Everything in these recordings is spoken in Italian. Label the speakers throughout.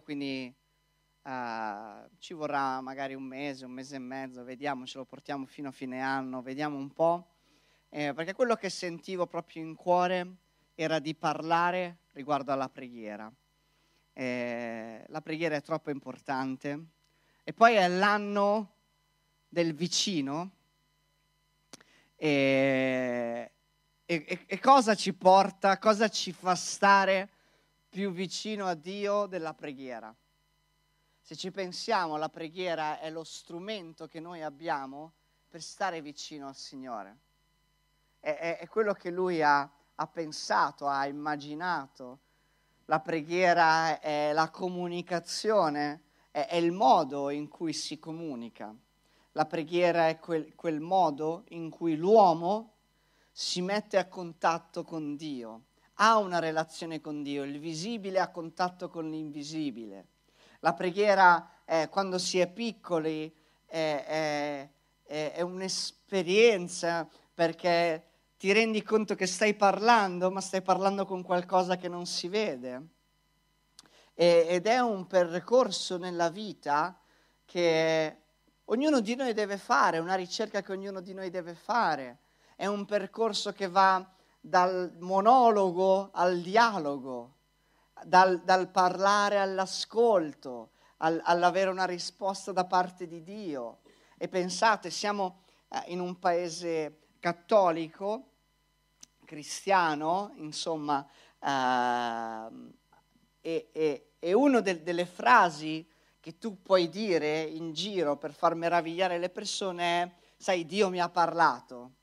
Speaker 1: quindi uh, ci vorrà magari un mese, un mese e mezzo, vediamo, ce lo portiamo fino a fine anno, vediamo un po', eh, perché quello che sentivo proprio in cuore era di parlare riguardo alla preghiera. Eh, la preghiera è troppo importante. E poi è l'anno del vicino. E, e, e cosa ci porta, cosa ci fa stare più vicino a Dio della preghiera. Se ci pensiamo, la preghiera è lo strumento che noi abbiamo per stare vicino al Signore. È, è, è quello che Lui ha, ha pensato, ha immaginato. La preghiera è la comunicazione, è, è il modo in cui si comunica. La preghiera è quel, quel modo in cui l'uomo si mette a contatto con Dio, ha una relazione con Dio, il visibile ha contatto con l'invisibile. La preghiera, eh, quando si è piccoli, è, è, è, un'esperienza perché ti rendi conto che stai parlando, ma stai parlando con qualcosa che non si vede. E, ed è un percorso nella vita che ognuno di noi deve fare, una ricerca che ognuno di noi deve fare. È un percorso che va dal monologo al dialogo, dal, dal parlare all'ascolto, al, all'avere una risposta da parte di Dio. E pensate, siamo eh, in un paese cattolico, cristiano, insomma, eh, e, e, e una de, delle frasi che tu puoi dire in giro per far meravigliare le persone è, sai, Dio mi ha parlato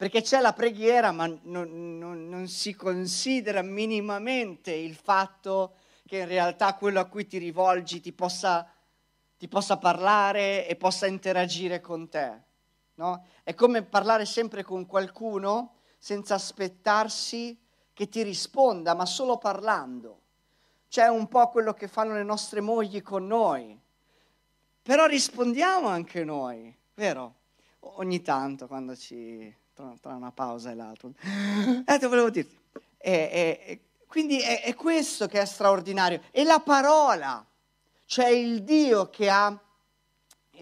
Speaker 1: perché c'è la preghiera, ma non, non, non, si considera minimamente il fatto che in realtà quello a cui ti rivolgi ti possa, ti possa parlare e possa interagire con te. No? È come parlare sempre con qualcuno senza aspettarsi che ti risponda, ma solo parlando. C'è un po' quello che fanno le nostre mogli con noi. Però rispondiamo anche noi, vero? Ogni tanto quando ci tra, una pausa e l'altra. Te volevo dirti. E, e, quindi è, è questo che è straordinario. E la parola, cioè il Dio che ha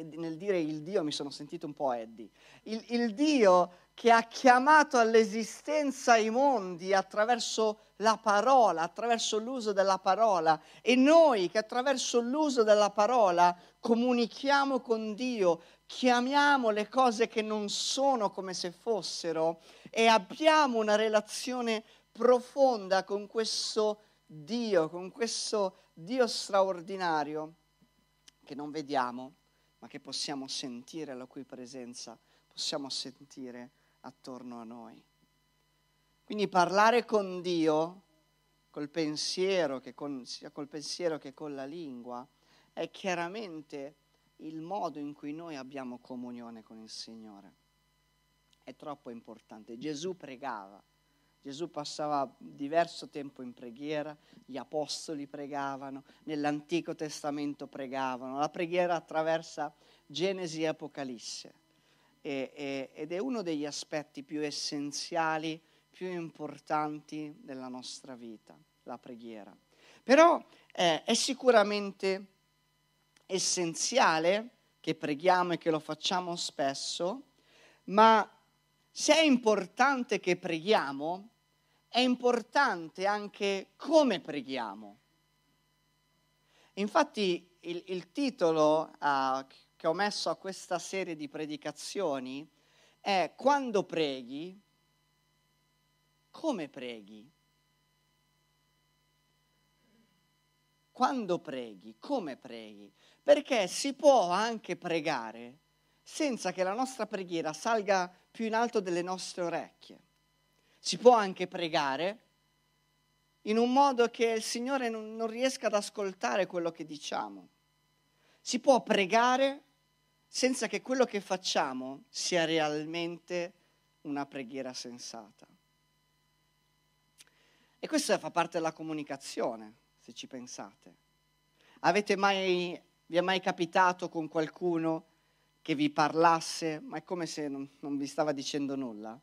Speaker 1: nel dire il Dio mi sono sentito un po' Eddie, il, il, Dio che ha chiamato all'esistenza i mondi attraverso la parola, attraverso l'uso della parola e noi che attraverso l'uso della parola comunichiamo con Dio, chiamiamo le cose che non sono come se fossero e abbiamo una relazione profonda con questo Dio, con questo Dio straordinario che non vediamo, ma che possiamo sentire la cui presenza possiamo sentire attorno a noi. Quindi parlare con Dio col pensiero, che con, sia col pensiero che con la lingua, è chiaramente il modo in cui noi abbiamo comunione con il Signore. È troppo importante. Gesù pregava, Gesù passava diverso tempo in preghiera, gli apostoli pregavano, nell'Antico Testamento pregavano, la preghiera attraversa Genesi e Apocalisse e, e, ed è uno degli aspetti più essenziali, più importanti della nostra vita, la preghiera. Però eh, è sicuramente essenziale che preghiamo e che lo facciamo spesso, ma se è importante che preghiamo, è importante anche come preghiamo. Infatti il, il titolo uh, che ho messo a questa serie di predicazioni è Quando preghi, come preghi? Quando preghi, come preghi? Perché si può anche pregare senza che la nostra preghiera salga più in alto delle nostre orecchie. Si può anche pregare in un modo che il Signore non, non riesca ad ascoltare quello che diciamo. Si può pregare senza che quello che facciamo sia realmente una preghiera sensata. E questo fa parte della comunicazione, se ci pensate. Avete mai vi è mai capitato con qualcuno che vi parlasse, ma è come se non, non vi stava dicendo nulla?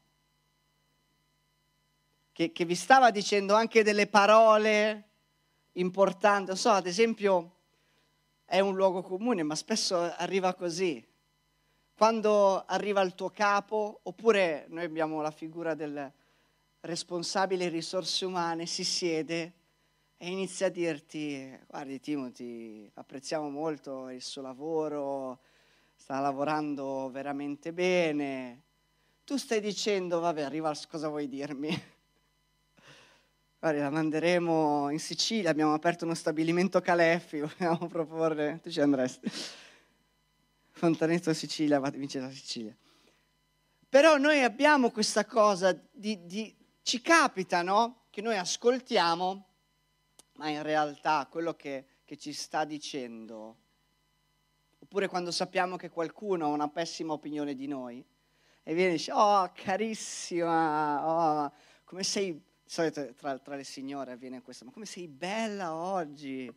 Speaker 1: Che, che vi stava dicendo anche delle parole importante, non so, ad esempio è un luogo comune, ma spesso arriva così. Quando arriva il tuo capo, oppure noi abbiamo la figura del responsabile risorse umane, si siede e inizia a dirti, guardi Timothy, apprezziamo molto il suo lavoro, sta lavorando veramente bene. Tu stai dicendo, vabbè, arriva, cosa vuoi dirmi? Guarda, la manderemo in Sicilia, abbiamo aperto uno stabilimento Caleffi, vogliamo proporre, tu ci andresti. Fontanetto Sicilia, vince la Sicilia. Però noi abbiamo questa cosa di, di ci capita, no? Che noi ascoltiamo, ma in realtà quello che, che ci sta dicendo, oppure quando sappiamo che qualcuno ha una pessima opinione di noi, e viene e dice, oh carissima, oh, come sei solito tra, tra, le signore avviene questo, ma come sei bella oggi?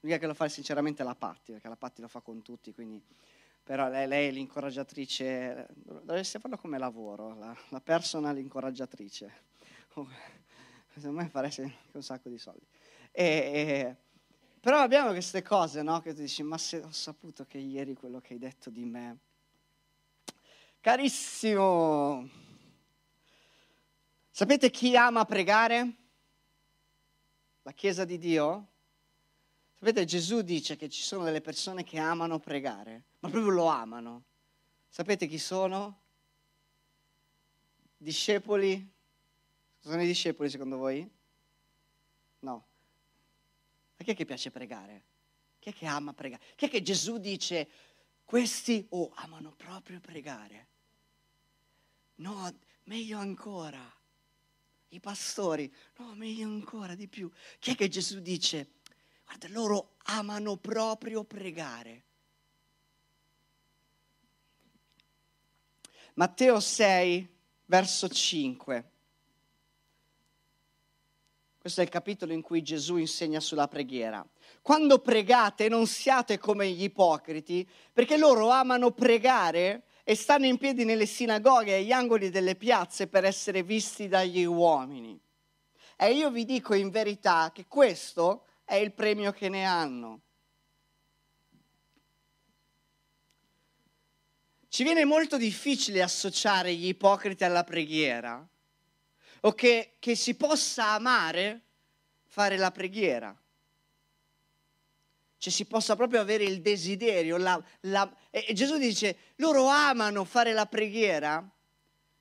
Speaker 1: L'unica che lo fa sinceramente la Patti, perché la Patti lo fa con tutti, quindi... però lei, lei è l'incoraggiatrice, dovreste farlo come lavoro, la, la personal incoraggiatrice. Secondo me faresti un sacco di soldi. E, però abbiamo queste cose, no? Che tu dici, ma se ho saputo che ieri quello che hai detto di me... Carissimo, Sapete chi ama pregare? La Chiesa di Dio? Sapete, Gesù dice che ci sono delle persone che amano pregare, ma proprio lo amano. Sapete chi sono? Discepoli? Sono i discepoli secondo voi? No. A chi è che piace pregare? Chi è che ama pregare? Chi è che Gesù dice, questi oh, amano proprio pregare? No, meglio ancora i pastori, no, meglio ancora di più. Chi è che Gesù dice? Guarda, loro amano proprio pregare. Matteo 6, verso 5. Questo è il capitolo in cui Gesù insegna sulla preghiera. Quando pregate non siate come gli ipocriti, perché loro amano pregare e stanno in piedi nelle sinagoghe e agli angoli delle piazze per essere visti dagli uomini. E io vi dico in verità che questo è il premio che ne hanno. Ci viene molto difficile associare gli ipocriti alla preghiera o che, che si possa amare fare la preghiera cioè si possa proprio avere il desiderio. La, la, e Gesù dice, loro amano fare la preghiera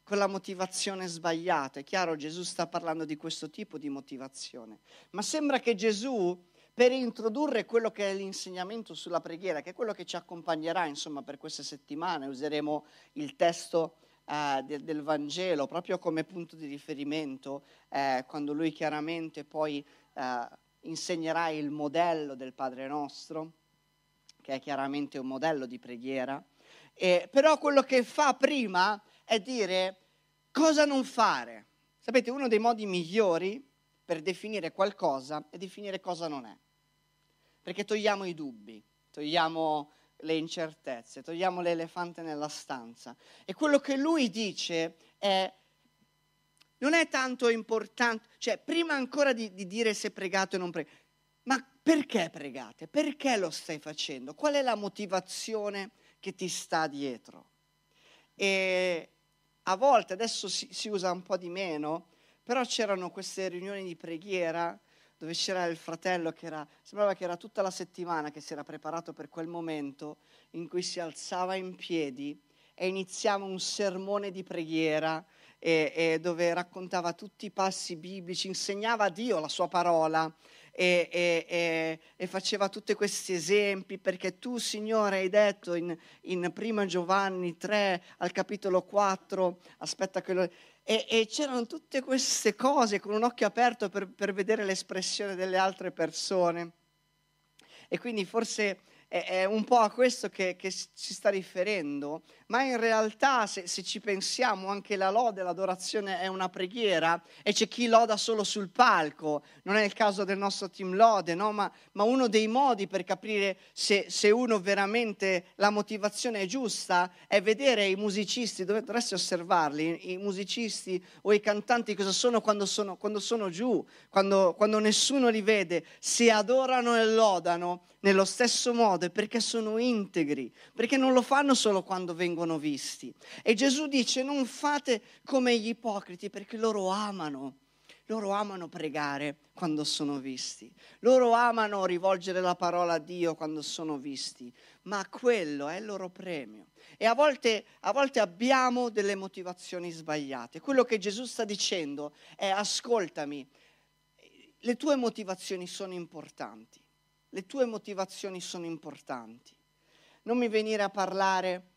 Speaker 1: con la motivazione sbagliata. È chiaro, Gesù sta parlando di questo tipo di motivazione. Ma sembra che Gesù, per introdurre quello che è l'insegnamento sulla preghiera, che è quello che ci accompagnerà, insomma, per queste settimane, useremo il testo eh, del, del, Vangelo proprio come punto di riferimento, eh, quando lui chiaramente poi... Eh, insegnerai il modello del Padre nostro, che è chiaramente un modello di preghiera, e, però quello che fa prima è dire cosa non fare. Sapete, uno dei modi migliori per definire qualcosa è definire cosa non è, perché togliamo i dubbi, togliamo le incertezze, togliamo l'elefante nella stanza. E quello che lui dice è non è tanto importante, cioè prima ancora di, di dire se pregate o non pregate, ma perché pregate? Perché lo stai facendo? Qual è la motivazione che ti sta dietro? E a volte, adesso si, si usa un po' di meno, però c'erano queste riunioni di preghiera dove c'era il fratello che era, sembrava che era tutta la settimana che si era preparato per quel momento in cui si alzava in piedi e iniziava un sermone di preghiera e, e dove raccontava tutti i passi biblici, insegnava a Dio la sua parola. E, e, e, faceva tutti questi esempi perché tu Signore hai detto in, in prima Giovanni 3 al capitolo 4 aspetta che lo, e, e, c'erano tutte queste cose con un occhio aperto per, per vedere l'espressione delle altre persone. E quindi forse è, è un po' a questo che, che si sta riferendo ma in realtà se, se, ci pensiamo anche la lode, l'adorazione è una preghiera e c'è chi loda solo sul palco, non è il caso del nostro team lode, no? ma, ma, uno dei modi per capire se, se, uno veramente la motivazione è giusta è vedere i musicisti, dovreste osservarli, i musicisti o i cantanti cosa sono quando sono, quando sono giù, quando, quando nessuno li vede, si adorano e lodano nello stesso modo è perché sono integri, perché non lo fanno solo quando vengono visti. E Gesù dice non fate come gli ipocriti perché loro amano. Loro amano pregare quando sono visti, loro amano rivolgere la parola a Dio quando sono visti, ma quello è il loro premio. E a volte, a volte abbiamo delle motivazioni sbagliate. Quello che Gesù sta dicendo è ascoltami, le tue motivazioni sono importanti le tue motivazioni sono importanti. Non mi venire a parlare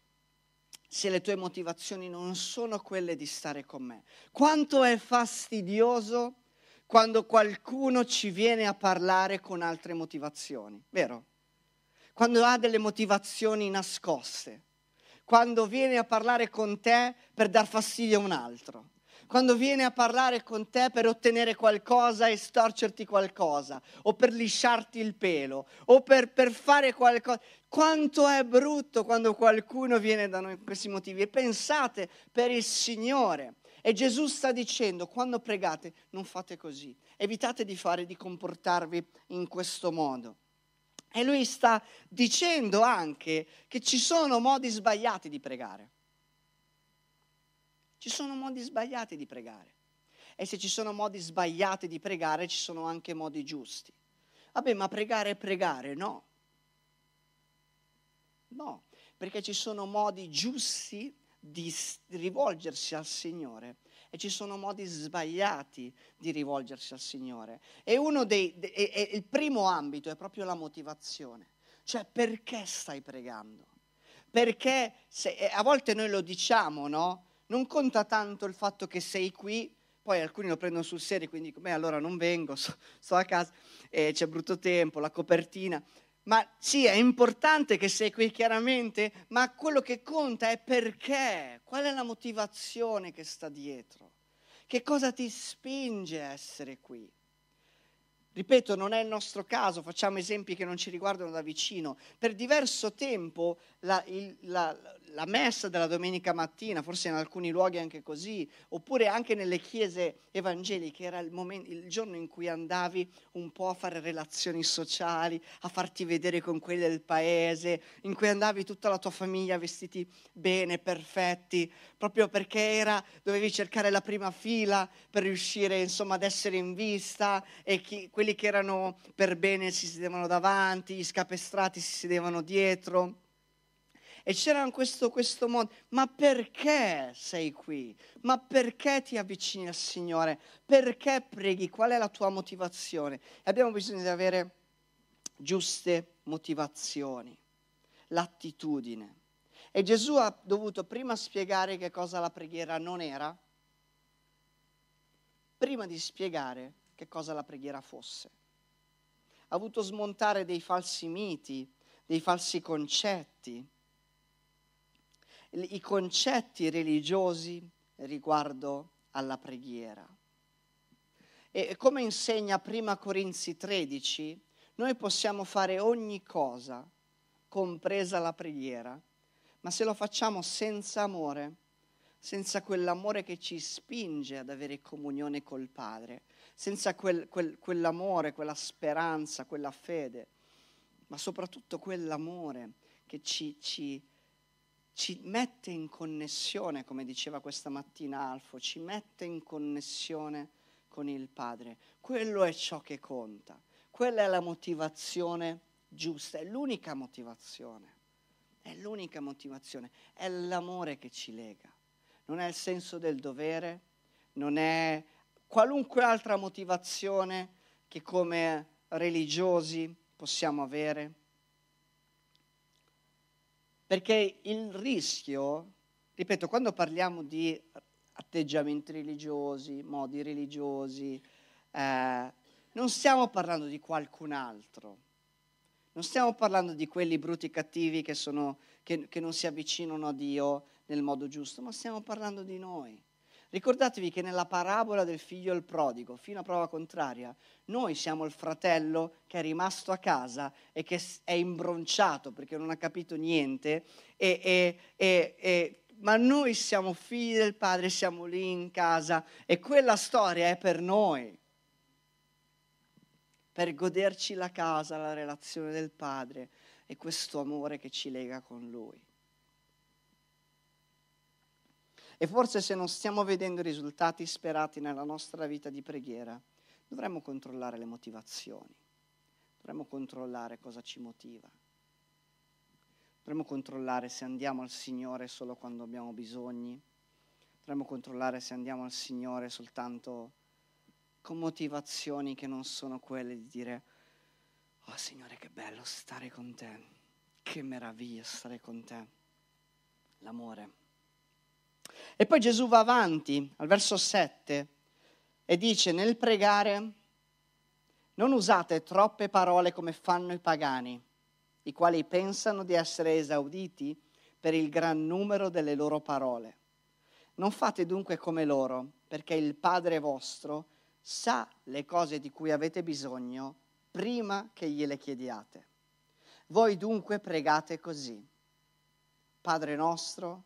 Speaker 1: se le tue motivazioni non sono quelle di stare con me. Quanto è fastidioso quando qualcuno ci viene a parlare con altre motivazioni, vero? Quando ha delle motivazioni nascoste, quando viene a parlare con te per dar fastidio a un altro quando viene a parlare con te per ottenere qualcosa e storcerti qualcosa, o per lisciarti il pelo, o per, per fare qualcosa. Quanto è brutto quando qualcuno viene da noi con questi motivi. E pensate per il Signore. E Gesù sta dicendo, quando pregate, non fate così. Evitate di fare, di comportarvi in questo modo. E lui sta dicendo anche che ci sono modi sbagliati di pregare. Ci sono modi sbagliati di pregare. E se ci sono modi sbagliati di pregare, ci sono anche modi giusti. Vabbè, ma pregare è pregare, no. No, perché ci sono modi giusti di rivolgersi al Signore e ci sono modi sbagliati di rivolgersi al Signore. E uno dei, e, e il primo ambito è proprio la motivazione, cioè perché stai pregando? Perché se, a volte noi lo diciamo, no? Non conta tanto il fatto che sei qui, poi alcuni lo prendono sul serio, quindi dicono, allora non vengo, sto, sto a casa, eh, c'è brutto tempo, la copertina. Ma sì, è importante che sei qui chiaramente, ma quello che conta è perché, qual è la motivazione che sta dietro, che cosa ti spinge a essere qui. Ripeto, non è il nostro caso, facciamo esempi che non ci riguardano da vicino. Per diverso tempo la, il, la, la messa della domenica mattina, forse in alcuni luoghi anche così, oppure anche nelle chiese evangeliche, era il, momento, il, giorno in cui andavi un po' a fare relazioni sociali, a farti vedere con quelli del paese, in cui andavi tutta la tua famiglia vestiti bene, perfetti, proprio perché era, dovevi cercare la prima fila per riuscire insomma ad essere in vista e chi, quelli che erano per bene si sedevano davanti, gli scapestrati si sedevano dietro. E c'era questo, questo modo, ma perché sei qui? Ma perché ti avvicini al Signore? Perché preghi? Qual è la tua motivazione? E abbiamo bisogno di avere giuste motivazioni, l'attitudine. E Gesù ha dovuto prima spiegare che cosa la preghiera non era, prima di spiegare che cosa la preghiera fosse. Ha avuto smontare dei falsi miti, dei falsi concetti i concetti religiosi riguardo alla preghiera. E come insegna prima Corinzi 13, noi possiamo fare ogni cosa, compresa la preghiera, ma se lo facciamo senza amore, senza quell'amore che ci spinge ad avere comunione col Padre, senza quel, quel, quell'amore, quella speranza, quella fede, ma soprattutto quell'amore che ci, ci ci mette in connessione, come diceva questa mattina Alfo, ci mette in connessione con il Padre. Quello è ciò che conta, quella è la motivazione giusta, è l'unica motivazione, è l'unica motivazione, è l'amore che ci lega, non è il senso del dovere, non è qualunque altra motivazione che come religiosi possiamo avere perché il rischio, ripeto, quando parliamo di atteggiamenti religiosi, modi religiosi, eh, non stiamo parlando di qualcun altro. Non stiamo parlando di quelli brutti e cattivi che, sono, che, che non si avvicinano a Dio nel modo giusto, ma stiamo parlando di noi. Ricordatevi che nella parabola del figlio e il prodigo, fino a prova contraria, noi siamo il fratello che è rimasto a casa e che è imbronciato perché non ha capito niente, e, e, e, ma noi siamo figli del Padre, siamo lì in casa e quella storia è per noi, per goderci la casa, la relazione del Padre e questo amore che ci lega con Lui. E forse se non stiamo vedendo i risultati sperati nella nostra vita di preghiera, dovremmo controllare le motivazioni, dovremmo controllare cosa ci motiva. Dovremmo controllare se andiamo al Signore solo quando abbiamo bisogni, dovremmo controllare se andiamo al Signore soltanto con motivazioni che non sono quelle di dire, oh Signore che bello stare con te, che meraviglia stare con te, l'amore. E poi Gesù va avanti al verso 7 e dice nel pregare non usate troppe parole come fanno i pagani, i quali pensano di essere esauditi per il gran numero delle loro parole. Non fate dunque come loro, perché il Padre vostro sa le cose di cui avete bisogno prima che gliele chiediate. Voi dunque pregate così. Padre nostro,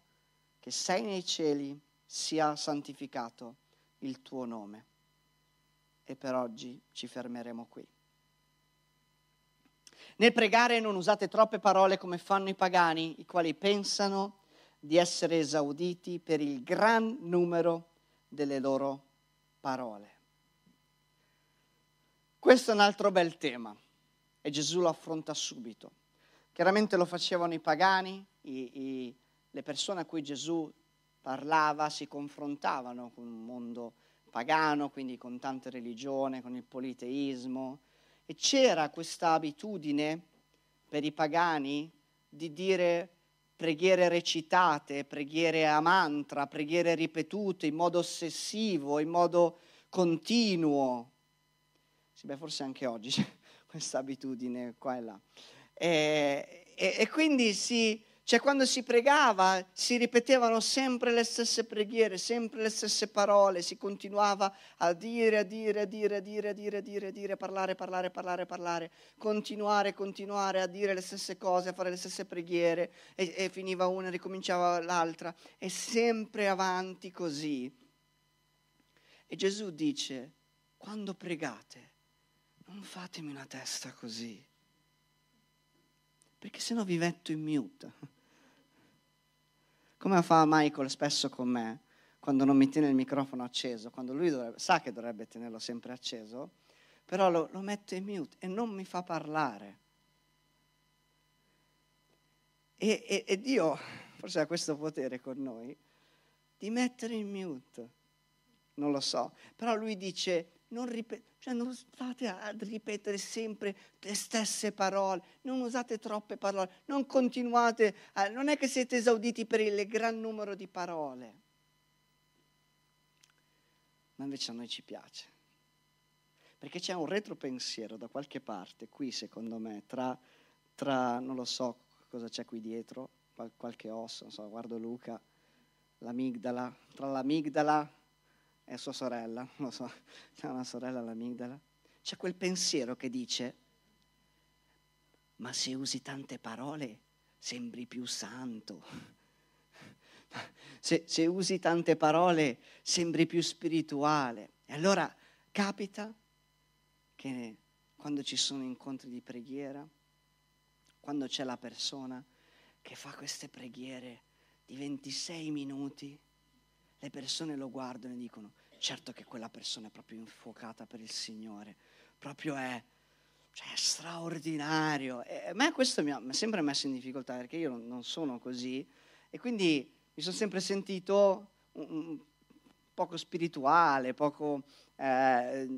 Speaker 1: che sei nei cieli, sia santificato il tuo nome. E per oggi ci fermeremo qui. Nel pregare non usate troppe parole come fanno i pagani, i quali pensano di essere esauditi per il gran numero delle loro parole. Questo è un altro bel tema e Gesù lo affronta subito. Chiaramente lo facevano i pagani, i, i le persone a cui Gesù parlava si confrontavano con un mondo pagano, quindi con tante religioni, con il politeismo, e c'era questa abitudine per i pagani di dire preghiere recitate, preghiere a mantra, preghiere ripetute in modo ossessivo, in modo continuo. Sì, beh, forse anche oggi c'è questa abitudine qua e là. E, e, e quindi si, cioè quando si pregava si ripetevano sempre le stesse preghiere, sempre le stesse parole, si continuava a dire, a dire, a dire, a dire, a dire, a dire, a dire, parlare, parlare, parlare, parlare, continuare, continuare a dire le stesse cose, a fare le stesse preghiere e, e finiva una e ricominciava l'altra e sempre avanti così. E Gesù dice, quando pregate, non fatemi una testa così, perché sennò vi metto in mute come fa Michael spesso con me, quando non mi tiene il microfono acceso, quando lui dovrebbe, sa che dovrebbe tenerlo sempre acceso, però lo, lo mette in mute e non mi fa parlare. E, e, e Dio forse ha questo potere con noi di mettere in mute, non lo so, però lui dice non, ripet- cioè non state a ripetere sempre le stesse parole, non usate troppe parole, non continuate, a, non è che siete esauditi per il gran numero di parole, ma invece a noi ci piace, perché c'è un retropensiero da qualche parte, qui secondo me, tra, tra non lo so cosa c'è qui dietro, qualche osso, non so, guardo Luca, l'amigdala, tra l'amigdala è sua sorella, lo so, c'è una sorella all'amigdala, c'è quel pensiero che dice, ma se usi tante parole sembri più santo. Se, se usi tante parole sembri più spirituale. E allora capita che quando ci sono incontri di preghiera, quando c'è la persona che fa queste preghiere di 26 minuti, le persone lo guardano e dicono, certo che quella persona è proprio infuocata per il Signore, proprio è, cioè, è straordinario. E a me questo mi ha, sempre messo in difficoltà perché io non, sono così e quindi mi sono sempre sentito un poco spirituale, poco... Eh,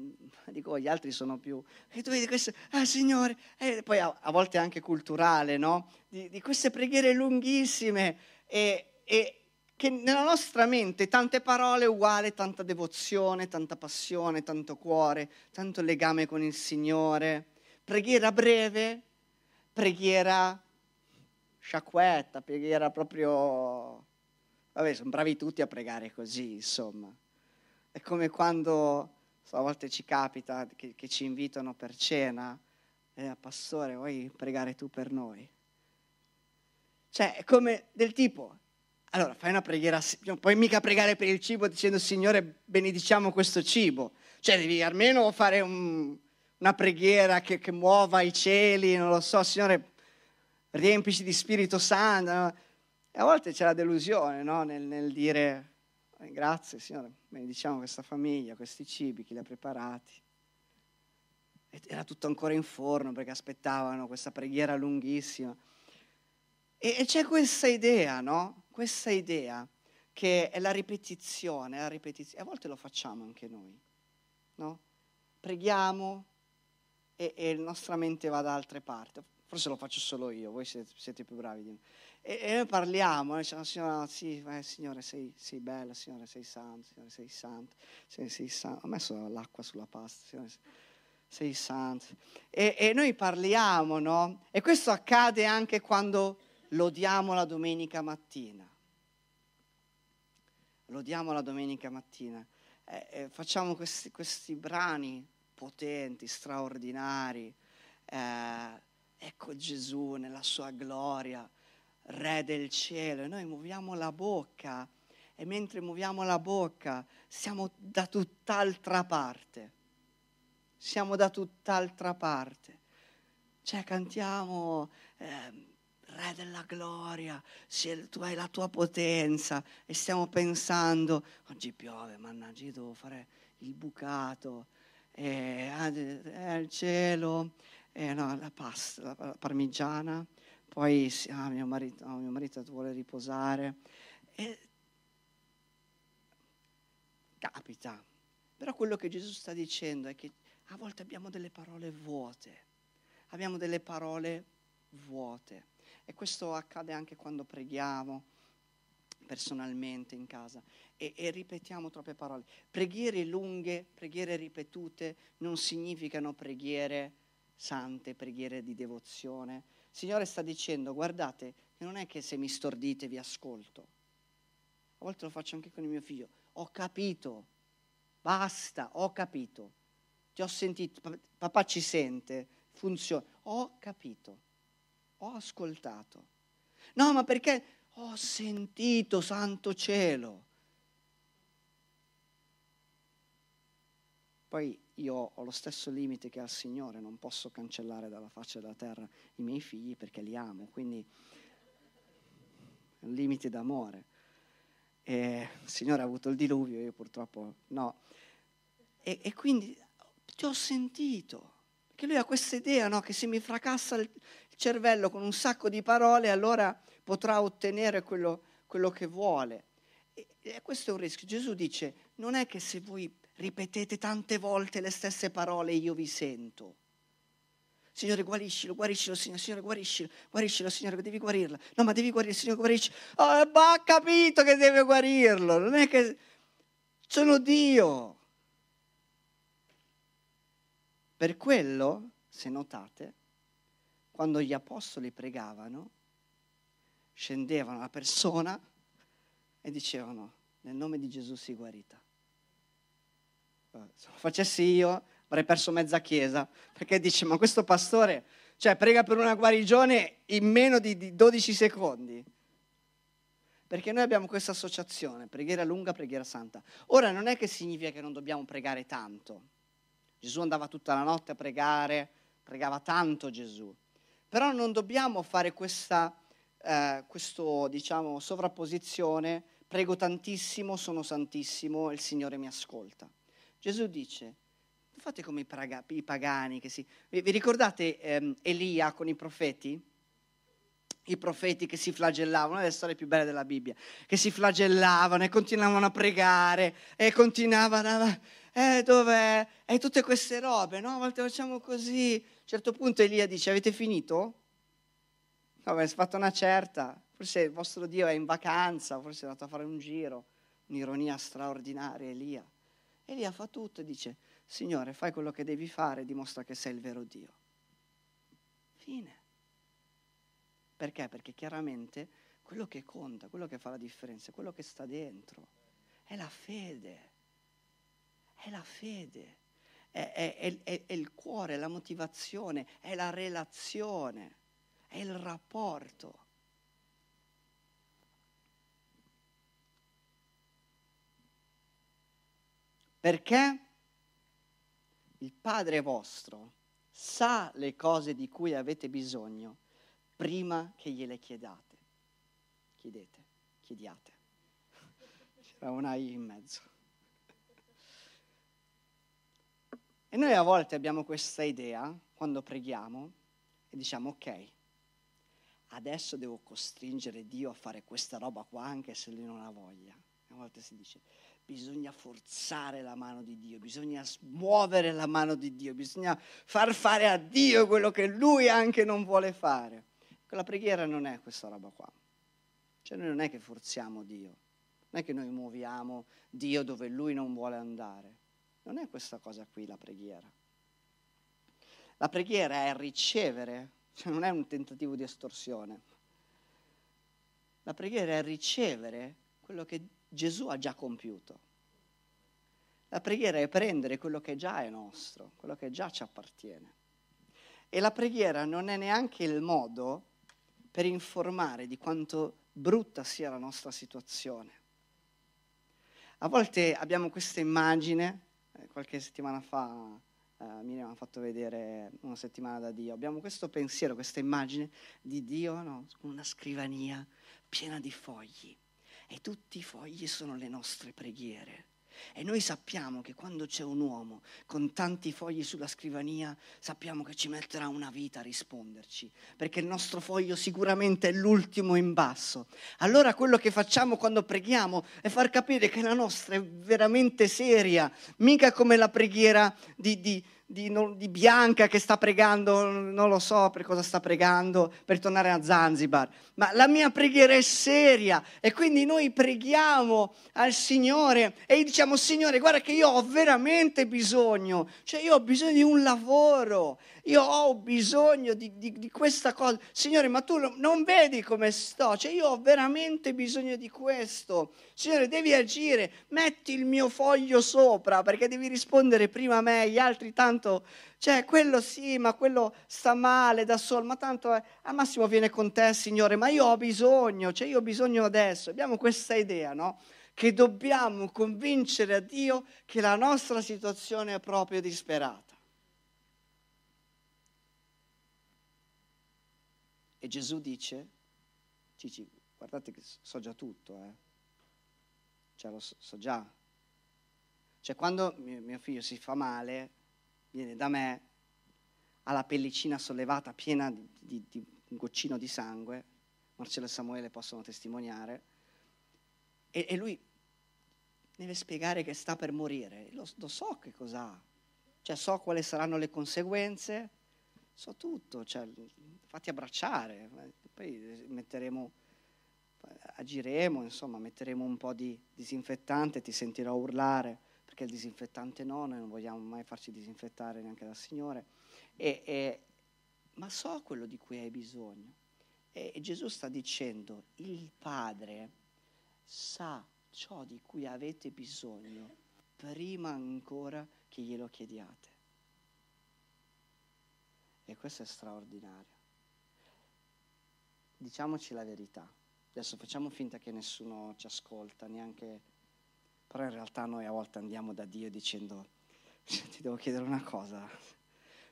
Speaker 1: dico, gli altri sono più... E tu vedi questo, ah Signore, e poi a, a volte anche culturale, no? Di, di queste preghiere lunghissime e, e che nella nostra mente tante parole uguali, tanta devozione, tanta passione, tanto cuore, tanto legame con il Signore, preghiera breve, preghiera sciacquetta, preghiera proprio... Vabbè, sono bravi tutti a pregare così, insomma. È come quando so, a volte ci capita che, che ci invitano per cena, e eh, pastore, vuoi pregare tu per noi? Cioè, è come del tipo, allora fai una preghiera, non puoi mica pregare per il cibo dicendo Signore benediciamo questo cibo, cioè devi almeno fare un, una preghiera che, che, muova i cieli, non lo so, Signore riempici di Spirito Santo. E a volte c'è la delusione no? nel, nel, dire eh, grazie Signore, benediciamo questa famiglia, questi cibi, chi li ha preparati. Era tutto ancora in forno perché aspettavano questa preghiera lunghissima. E, e c'è questa idea, no? Questa idea che è la ripetizione, la ripetizione. a volte lo facciamo anche noi, no? Preghiamo e, e la nostra mente va da altre parti. Forse lo faccio solo io, voi siete, siete più bravi di me. E, e noi parliamo, noi diciamo, Signore, sì, eh, Signore, sei, sei bella, Signore, sei santo, Signore, sei santo, Signore, sei santo. Ho messo l'acqua sulla pasta, Signore, sei santo. E, e, noi parliamo, no? E questo accade anche quando lodiamo la domenica mattina. Lodiamo la domenica mattina. Eh, eh, facciamo questi, questi, brani potenti, straordinari. Eh, ecco Gesù nella sua gloria, Re del cielo. E noi muoviamo la bocca e mentre muoviamo la bocca siamo da tutt'altra parte. Siamo da tutt'altra parte. Cioè cantiamo... Eh, Re della gloria, hai la tua potenza. E stiamo pensando, oggi piove, mannaggia, io devo fare il bucato, e, eh, il cielo, eh, no, la pasta, la parmigiana, poi ah, mio, marito, oh, mio marito vuole riposare. E, capita, però quello che Gesù sta dicendo è che a volte abbiamo delle parole vuote, abbiamo delle parole vuote. E questo accade anche quando preghiamo personalmente in casa e, e, ripetiamo troppe parole. Preghiere lunghe, preghiere ripetute non significano preghiere sante, preghiere di devozione. Il Signore sta dicendo, guardate, non è che se mi stordite vi ascolto. A volte lo faccio anche con il mio figlio. Ho capito, basta, ho capito. Ti ho sentito, papà ci sente, funziona. Ho capito ho ascoltato. No, ma perché ho sentito santo cielo. Poi io ho lo stesso limite che ha il Signore, non posso cancellare dalla faccia della terra i miei figli perché li amo, quindi è un limite d'amore. E il Signore ha avuto il diluvio, io purtroppo no. E, e quindi ti ho sentito, perché lui ha questa idea no, che se mi fracassa il, cervello con un sacco di parole, allora potrà ottenere quello, quello che vuole. E, questo è un rischio. Gesù dice, non è che se voi ripetete tante volte le stesse parole io vi sento. Signore, guariscilo, guariscilo, Signore, Signore, guariscilo, guariscilo, Signore, devi guarirla. No, ma devi guarire, Signore, guarisci. Oh, ha capito che deve guarirlo, non è che sono Dio. Per quello, se notate, quando gli apostoli pregavano, scendevano la persona e dicevano, nel nome di Gesù si guarita. Se lo facessi io avrei perso mezza chiesa, perché dice, ma questo pastore, cioè, prega per una guarigione in meno di, di 12 secondi. Perché noi abbiamo questa associazione, preghiera lunga, preghiera santa. Ora non è che significa che non dobbiamo pregare tanto. Gesù andava tutta la notte a pregare, pregava tanto Gesù. Però non dobbiamo fare questa eh, questo, diciamo, sovrapposizione, prego tantissimo, sono santissimo, il Signore mi ascolta. Gesù dice, fate come i, praga, i pagani, che si... vi, vi ricordate ehm, Elia con i profeti? I profeti che si flagellavano, una delle storie più belle della Bibbia, che si flagellavano e continuavano a pregare e continuavano a... Eh, dov'è? E tutte queste robe, no? A volte facciamo così, certo punto Elia dice, avete finito? No, avete fatto una certa, forse il vostro Dio è in vacanza, forse è andato a fare un giro, un'ironia straordinaria Elia. Elia fa tutto e dice, Signore, fai quello che devi fare, dimostra che sei il vero Dio. Fine. Perché? Perché chiaramente quello che conta, quello che fa la differenza, quello che sta dentro, è la fede. È la fede. È, è, è, è il cuore, la motivazione, è la relazione, è il rapporto. Perché il Padre vostro sa le cose di cui avete bisogno prima che gliele chiedate. Chiedete, chiediate. C'era una I in mezzo. E noi a volte abbiamo questa idea quando preghiamo e diciamo ok, adesso devo costringere Dio a fare questa roba qua anche se lui non ha voglia. A volte si dice bisogna forzare la mano di Dio, bisogna muovere la mano di Dio, bisogna far fare a Dio quello che lui anche non vuole fare. La preghiera non è questa roba qua. Cioè noi non è che forziamo Dio, non è che noi muoviamo Dio dove lui non vuole andare. Non è questa cosa qui la preghiera. La preghiera è ricevere, cioè non è un tentativo di estorsione. La preghiera è ricevere quello che Gesù ha già compiuto. La preghiera è prendere quello che già è nostro, quello che già ci appartiene. E la preghiera non è neanche il modo per informare di quanto brutta sia la nostra situazione. A volte abbiamo questa immagine, qualche settimana fa eh, Miriam ha fatto vedere una settimana da Dio, abbiamo questo pensiero, questa immagine di Dio no? una scrivania piena di fogli e tutti i fogli sono le nostre preghiere. E noi sappiamo che quando c'è un uomo con tanti fogli sulla scrivania, sappiamo che ci metterà una vita a risponderci, perché il nostro foglio sicuramente è l'ultimo in basso. Allora quello che facciamo quando preghiamo è far capire che la nostra è veramente seria, mica come la preghiera di, di di, non, di, Bianca che sta pregando, non lo so per cosa sta pregando, per tornare a Zanzibar, ma la mia preghiera è seria e quindi noi preghiamo al Signore e gli diciamo Signore guarda che io ho veramente bisogno, cioè io ho bisogno di un lavoro, io ho bisogno di, di, di questa cosa, Signore ma tu non vedi come sto, cioè io ho veramente bisogno di questo, Signore devi agire, metti il mio foglio sopra perché devi rispondere prima a me, gli altri tanto cioè quello sì, ma quello sta male da solo, ma tanto è, al massimo viene con te, Signore, ma io ho bisogno, cioè io ho bisogno adesso. Abbiamo questa idea, no? Che dobbiamo convincere a Dio che la nostra situazione è proprio disperata. E Gesù dice, Cici, guardate che so già tutto, eh. Cioè lo so, so già. Cioè quando mio, mio figlio si fa male, viene da me, ha la pellicina sollevata piena di, di, di un goccino di sangue, Marcello e Samuele possono testimoniare, e, e lui deve spiegare che sta per morire, lo, lo so che cos'ha, cioè so quali saranno le conseguenze, so tutto, cioè, fatti abbracciare, poi metteremo, agiremo, insomma, metteremo un po' di disinfettante, ti sentirò urlare perché il disinfettante no, noi non vogliamo mai farci disinfettare neanche dal Signore, e, e, ma so quello di cui hai bisogno. E, e Gesù sta dicendo, il Padre sa ciò di cui avete bisogno prima ancora che glielo chiediate. E questo è straordinario. Diciamoci la verità. Adesso facciamo finta che nessuno ci ascolta, neanche però in realtà noi a volte andiamo da Dio dicendo, ti devo chiedere una cosa.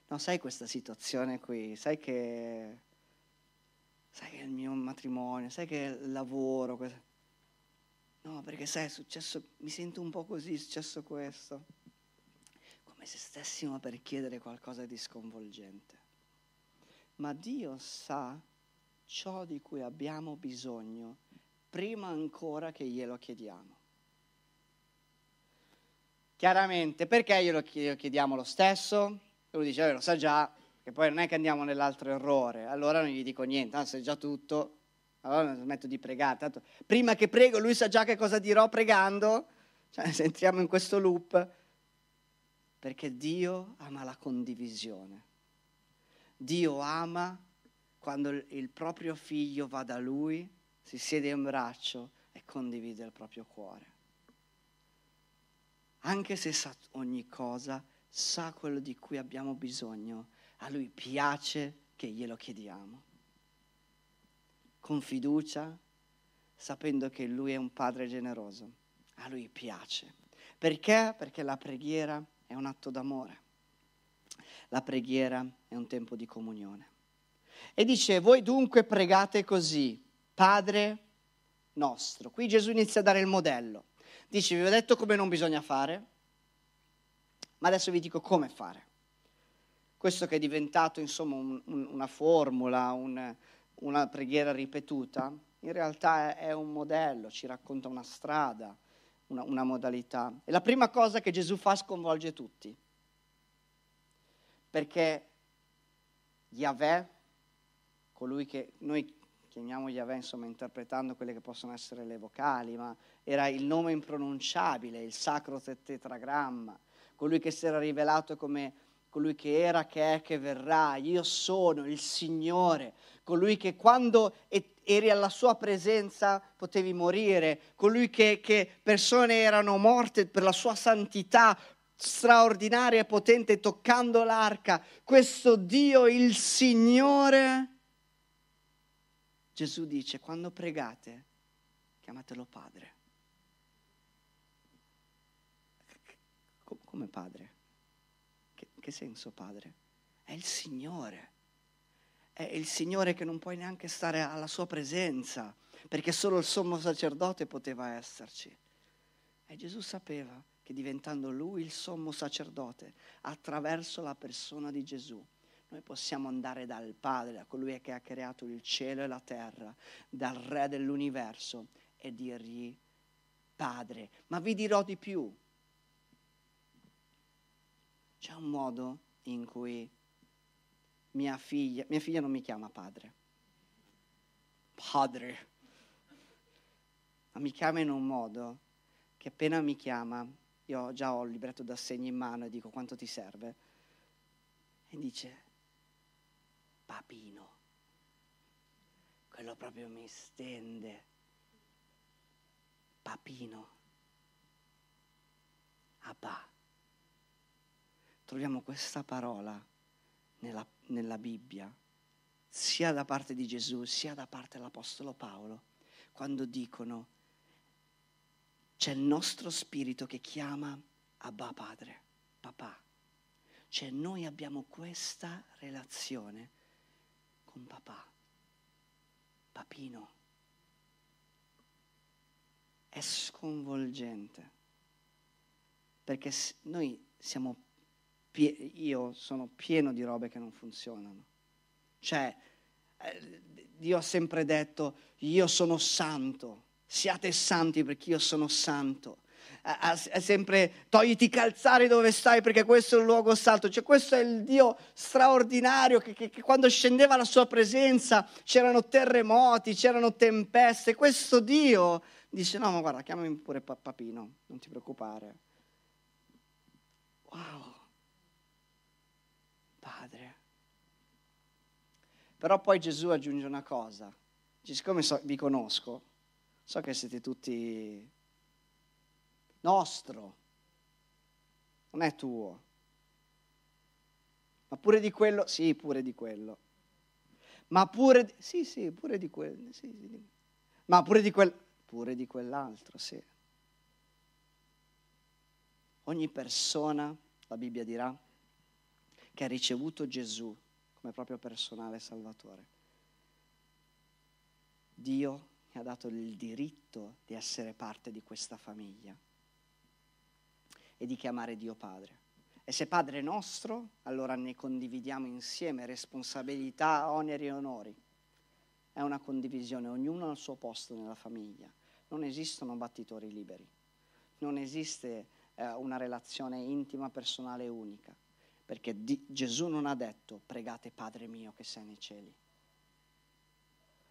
Speaker 1: No, sai questa situazione qui, sai che, sai che il mio matrimonio, sai che il lavoro, no, perché sai, è successo, mi sento un po' così, è successo questo. Come se stessimo per chiedere qualcosa di sconvolgente. Ma Dio sa ciò di cui abbiamo bisogno prima ancora che glielo chiediamo. Chiaramente, perché glielo chiediamo lo stesso? Lui dice, lo sa già, che poi non è che andiamo nell'altro errore, allora non gli dico niente, tanto sai già tutto, allora smetto di pregare. Tanto, prima che prego, lui sa già che cosa dirò pregando, cioè, se entriamo in questo loop, perché Dio ama la condivisione. Dio ama quando il proprio figlio va da lui, si siede in braccio e condivide il proprio cuore. Anche se sa ogni cosa, sa quello di cui abbiamo bisogno, a lui piace che glielo chiediamo. Con fiducia, sapendo che lui è un padre generoso, a lui piace. Perché? Perché la preghiera è un atto d'amore. La preghiera è un tempo di comunione. E dice, voi dunque pregate così, Padre nostro. Qui Gesù inizia a dare il modello. Dice, vi ho detto come non bisogna fare, ma adesso vi dico come fare. Questo che è diventato insomma un, un, una formula, un, una preghiera ripetuta, in realtà è, è, un modello, ci racconta una strada, una, una modalità. E la prima cosa che Gesù fa sconvolge tutti, perché Yahweh, colui che noi chiamiamo Yahweh, insomma, interpretando quelle che possono essere le vocali, ma era il nome impronunciabile, il sacro tetragramma, colui che si era rivelato come colui che era, che è, che verrà. Io sono il Signore, colui che quando eri alla sua presenza potevi morire, colui che, che persone erano morte per la sua santità straordinaria e potente toccando l'arca. Questo Dio, il Signore, Gesù dice, quando pregate, chiamatelo Padre. Come Padre? Che, che senso Padre? È il Signore. È il Signore che non puoi neanche stare alla sua presenza, perché solo il sommo sacerdote poteva esserci. E Gesù sapeva che diventando lui il sommo sacerdote, attraverso la persona di Gesù, noi possiamo andare dal Padre, a colui che ha creato il cielo e la terra, dal Re dell'universo e dirgli Padre. Ma vi dirò di più. C'è un modo in cui mia figlia, mia figlia non mi chiama padre, padre, ma mi chiama in un modo che appena mi chiama, io già ho il libretto d'assegno in mano e dico quanto ti serve, e dice papino. Quello proprio mi stende. Papino. Abba. Troviamo questa parola nella, nella Bibbia, sia da parte di Gesù, sia da parte dell'Apostolo Paolo, quando dicono c'è il nostro spirito che chiama Abba Padre, papà. Cioè noi abbiamo questa relazione con papà, papino. È sconvolgente, perché noi siamo, io sono pieno di robe che non funzionano. Cioè, eh, Dio ha sempre detto, io sono santo, siate santi perché io sono santo è sempre togliti i calzari dove stai perché questo è un luogo santo. Cioè, questo è il Dio straordinario che, che, che, quando scendeva la sua presenza c'erano terremoti, c'erano tempeste. Questo Dio dice: No, ma guarda, chiamami pure papino, non ti preoccupare. Wow, Padre. Però poi Gesù aggiunge una cosa. Dice, siccome so, vi conosco, so che siete tutti nostro, non è tuo. Ma pure di quello, sì, pure di quello. Ma pure, sì, sì, pure di quello, sì, sì. Ma pure di quel, pure di quell'altro, sì. Ogni persona, la Bibbia dirà, che ha ricevuto Gesù come proprio personale salvatore, Dio ha dato il diritto di essere parte di questa famiglia e di chiamare Dio Padre. E se Padre nostro, allora ne condividiamo insieme responsabilità, oneri e onori. È una condivisione, ognuno al suo posto nella famiglia. Non esistono battitori liberi, non esiste eh, una relazione intima, personale e unica, perché di, Gesù non ha detto pregate Padre mio che sei nei cieli.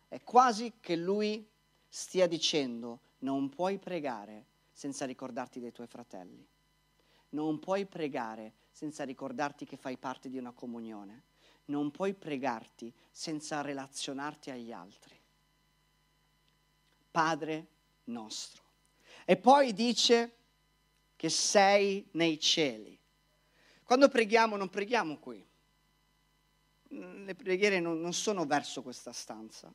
Speaker 1: È quasi che lui stia dicendo non puoi pregare senza ricordarti dei tuoi fratelli non puoi pregare senza ricordarti che fai parte di una comunione. non puoi pregarti senza relazionarti agli altri. Padre nostro. E poi dice che sei nei cieli. Quando preghiamo non preghiamo qui. Le preghiere non, non sono verso questa stanza,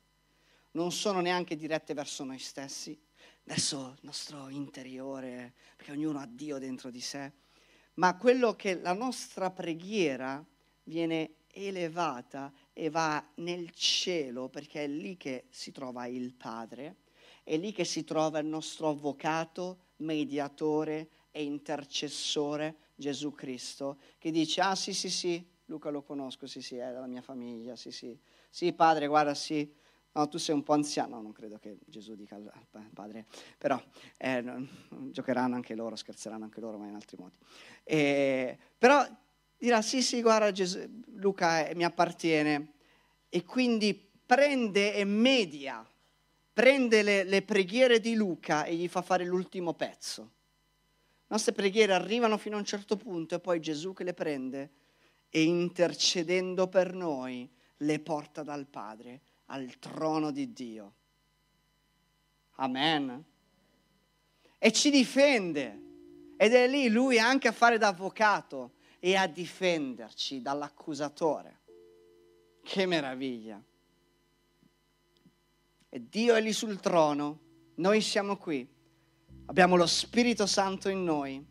Speaker 1: non sono neanche dirette verso noi stessi, verso il nostro interiore, perché ognuno ha Dio dentro di sé, ma quello che la nostra preghiera viene elevata e va nel cielo perché è lì che si trova il Padre, è lì che si trova il nostro avvocato, mediatore e intercessore Gesù Cristo, che dice, ah sì sì sì, Luca lo conosco, sì sì, è della mia famiglia, sì sì, sì padre, guarda sì, no, tu sei un po' anziano, no, non credo che Gesù dica al padre, però eh, no, giocheranno anche loro, scherzeranno anche loro, ma in altri modi. Eh, però dirà sì sì guarda Gesù, Luca eh, mi appartiene e quindi prende e media, prende le, le preghiere di Luca e gli fa fare l'ultimo pezzo. Le nostre preghiere arrivano fino a un certo punto e poi Gesù che le prende e intercedendo per noi le porta dal Padre al trono di Dio. Amen. E ci difende. Ed è lì lui anche a fare da avvocato e a difenderci dall'accusatore. Che meraviglia! E Dio è lì sul trono, noi siamo qui, abbiamo lo Spirito Santo in noi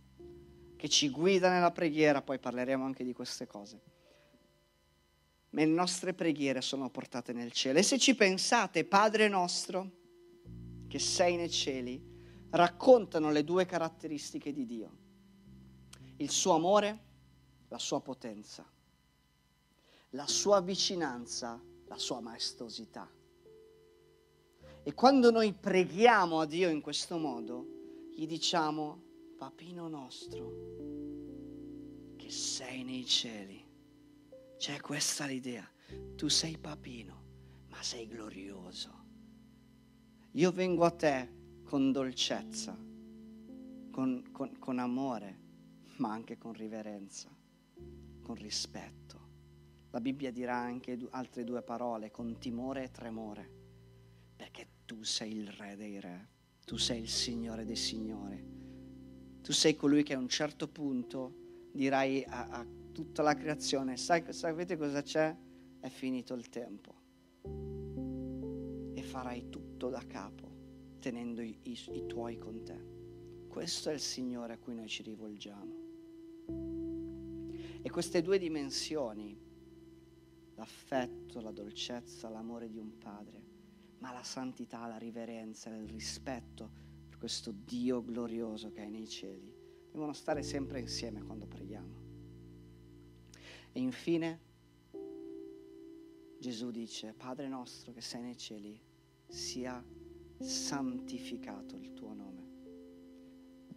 Speaker 1: che ci guida nella preghiera, poi parleremo anche di queste cose. Ma le nostre preghiere sono portate nel cielo. E se ci pensate, Padre nostro, che sei nei cieli, raccontano le due caratteristiche di Dio. Il suo amore la sua potenza, la sua vicinanza, la sua maestosità. E quando noi preghiamo a Dio in questo modo, gli diciamo, papino nostro, che sei nei cieli. C'è questa l'idea, tu sei papino, ma sei glorioso. Io vengo a te con dolcezza, con, con, con amore, ma anche con riverenza con rispetto. La Bibbia dirà anche altre due parole, con timore e tremore, perché tu sei il Re dei Re, tu sei il Signore dei Signori. Tu sei colui che a un certo punto dirai a, a tutta la creazione, sai, sapete cosa c'è? È finito il tempo. E farai tutto da capo, tenendo i, i, i tuoi con te. Questo è il Signore a cui noi ci rivolgiamo. E queste due dimensioni, l'affetto, la dolcezza, l'amore di un padre, ma la santità, la riverenza, il rispetto per questo Dio glorioso che è nei cieli, devono stare sempre insieme quando preghiamo. E infine Gesù dice, Padre nostro che sei nei cieli, sia santificato il tuo nome.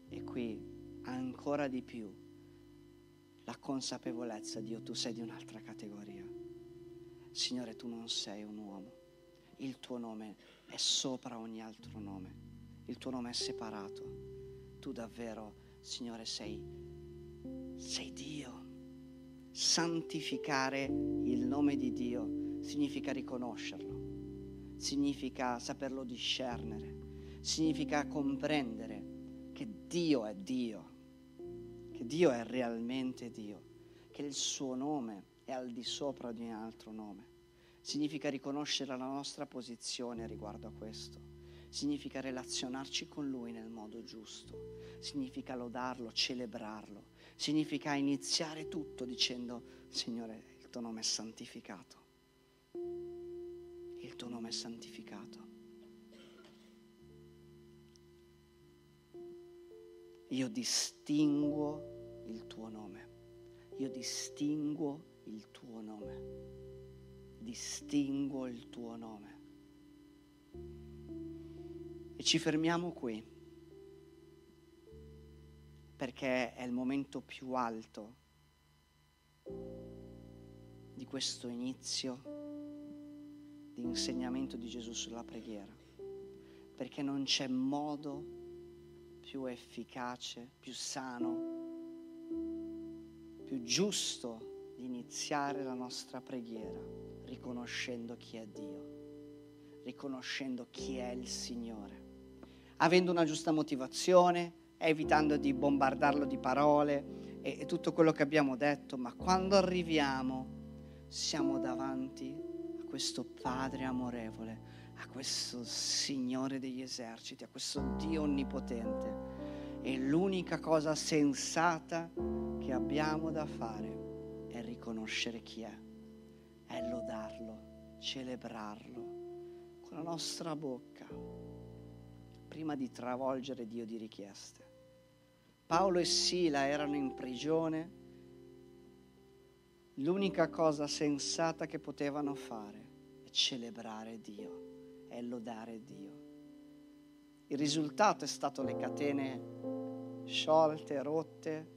Speaker 1: E qui ancora di più la consapevolezza, Dio, tu sei di un'altra categoria. Signore, tu non sei un uomo. Il tuo nome è sopra ogni altro nome. Il tuo nome è separato. Tu davvero, Signore, sei, sei Dio. Santificare il nome di Dio significa riconoscerlo, significa saperlo discernere, significa comprendere che Dio è Dio che Dio è realmente Dio, che il suo nome è al di sopra di ogni altro nome. Significa riconoscere la nostra posizione riguardo a questo. Significa relazionarci con Lui nel modo giusto. Significa lodarlo, celebrarlo. Significa iniziare tutto dicendo, Signore, il tuo nome è santificato. Il tuo nome è santificato. Io distinguo il tuo nome. Io distinguo il tuo nome. Distinguo il tuo nome. E ci fermiamo qui perché è il momento più alto di questo inizio di insegnamento di Gesù sulla preghiera, perché non c'è modo più efficace, più sano, più giusto di iniziare la nostra preghiera riconoscendo chi è Dio, riconoscendo chi è il Signore, avendo una giusta motivazione, evitando di bombardarlo di parole e, e tutto quello che abbiamo detto, ma quando arriviamo siamo davanti a questo Padre amorevole, a questo Signore degli eserciti, a questo Dio onnipotente. E l'unica cosa sensata che abbiamo da fare è riconoscere chi è, è lodarlo, celebrarlo con la nostra bocca, prima di travolgere Dio di richieste. Paolo e Sila erano in prigione, l'unica cosa sensata che potevano fare è celebrare Dio, è lodare Dio. Il risultato è stato le catene sciolte, rotte,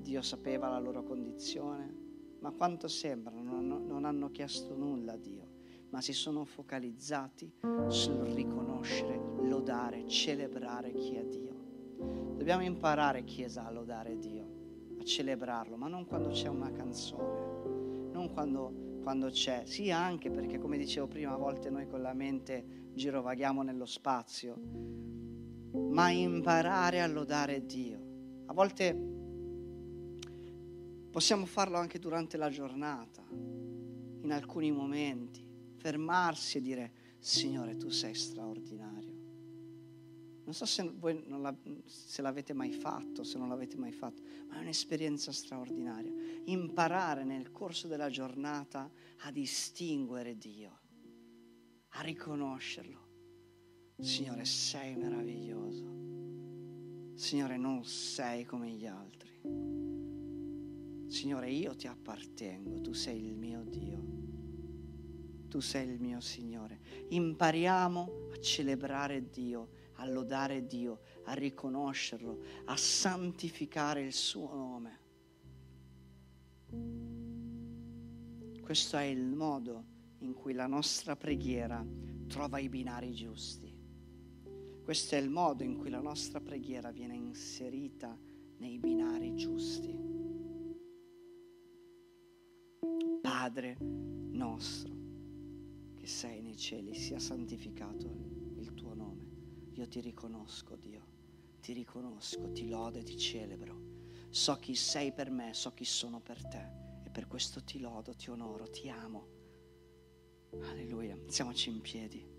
Speaker 1: Dio sapeva la loro condizione, ma quanto sembra non, non hanno chiesto nulla a Dio, ma si sono focalizzati sul riconoscere, lodare, celebrare chi è Dio. Dobbiamo imparare, Chiesa, a lodare Dio, a celebrarlo, ma non quando c'è una canzone, non quando, quando c'è, sì anche perché come dicevo prima, a volte noi con la mente girovaghiamo nello spazio, ma imparare a lodare Dio. A volte Possiamo farlo anche durante la giornata, in alcuni momenti, fermarsi e dire, Signore, tu sei straordinario. Non so se voi la, se l'avete mai fatto, se non l'avete mai fatto, ma è un'esperienza straordinaria. Imparare nel corso della giornata a distinguere Dio, a riconoscerlo. Signore, sei meraviglioso. Signore, non sei come gli altri. Signore, io ti appartengo, tu sei il mio Dio, tu sei il mio Signore. Impariamo a celebrare Dio, a lodare Dio, a riconoscerlo, a santificare il suo nome. Questo è il modo in cui la nostra preghiera trova i binari giusti. Questo è il modo in cui la nostra preghiera viene inserita nei binari giusti. Padre nostro che sei nei cieli, sia santificato. Io ti riconosco, Dio, ti riconosco, ti lodo e ti celebro. So chi sei per me, so chi sono per te e per questo ti lodo, ti onoro, ti amo. Alleluia. Siamoci in piedi.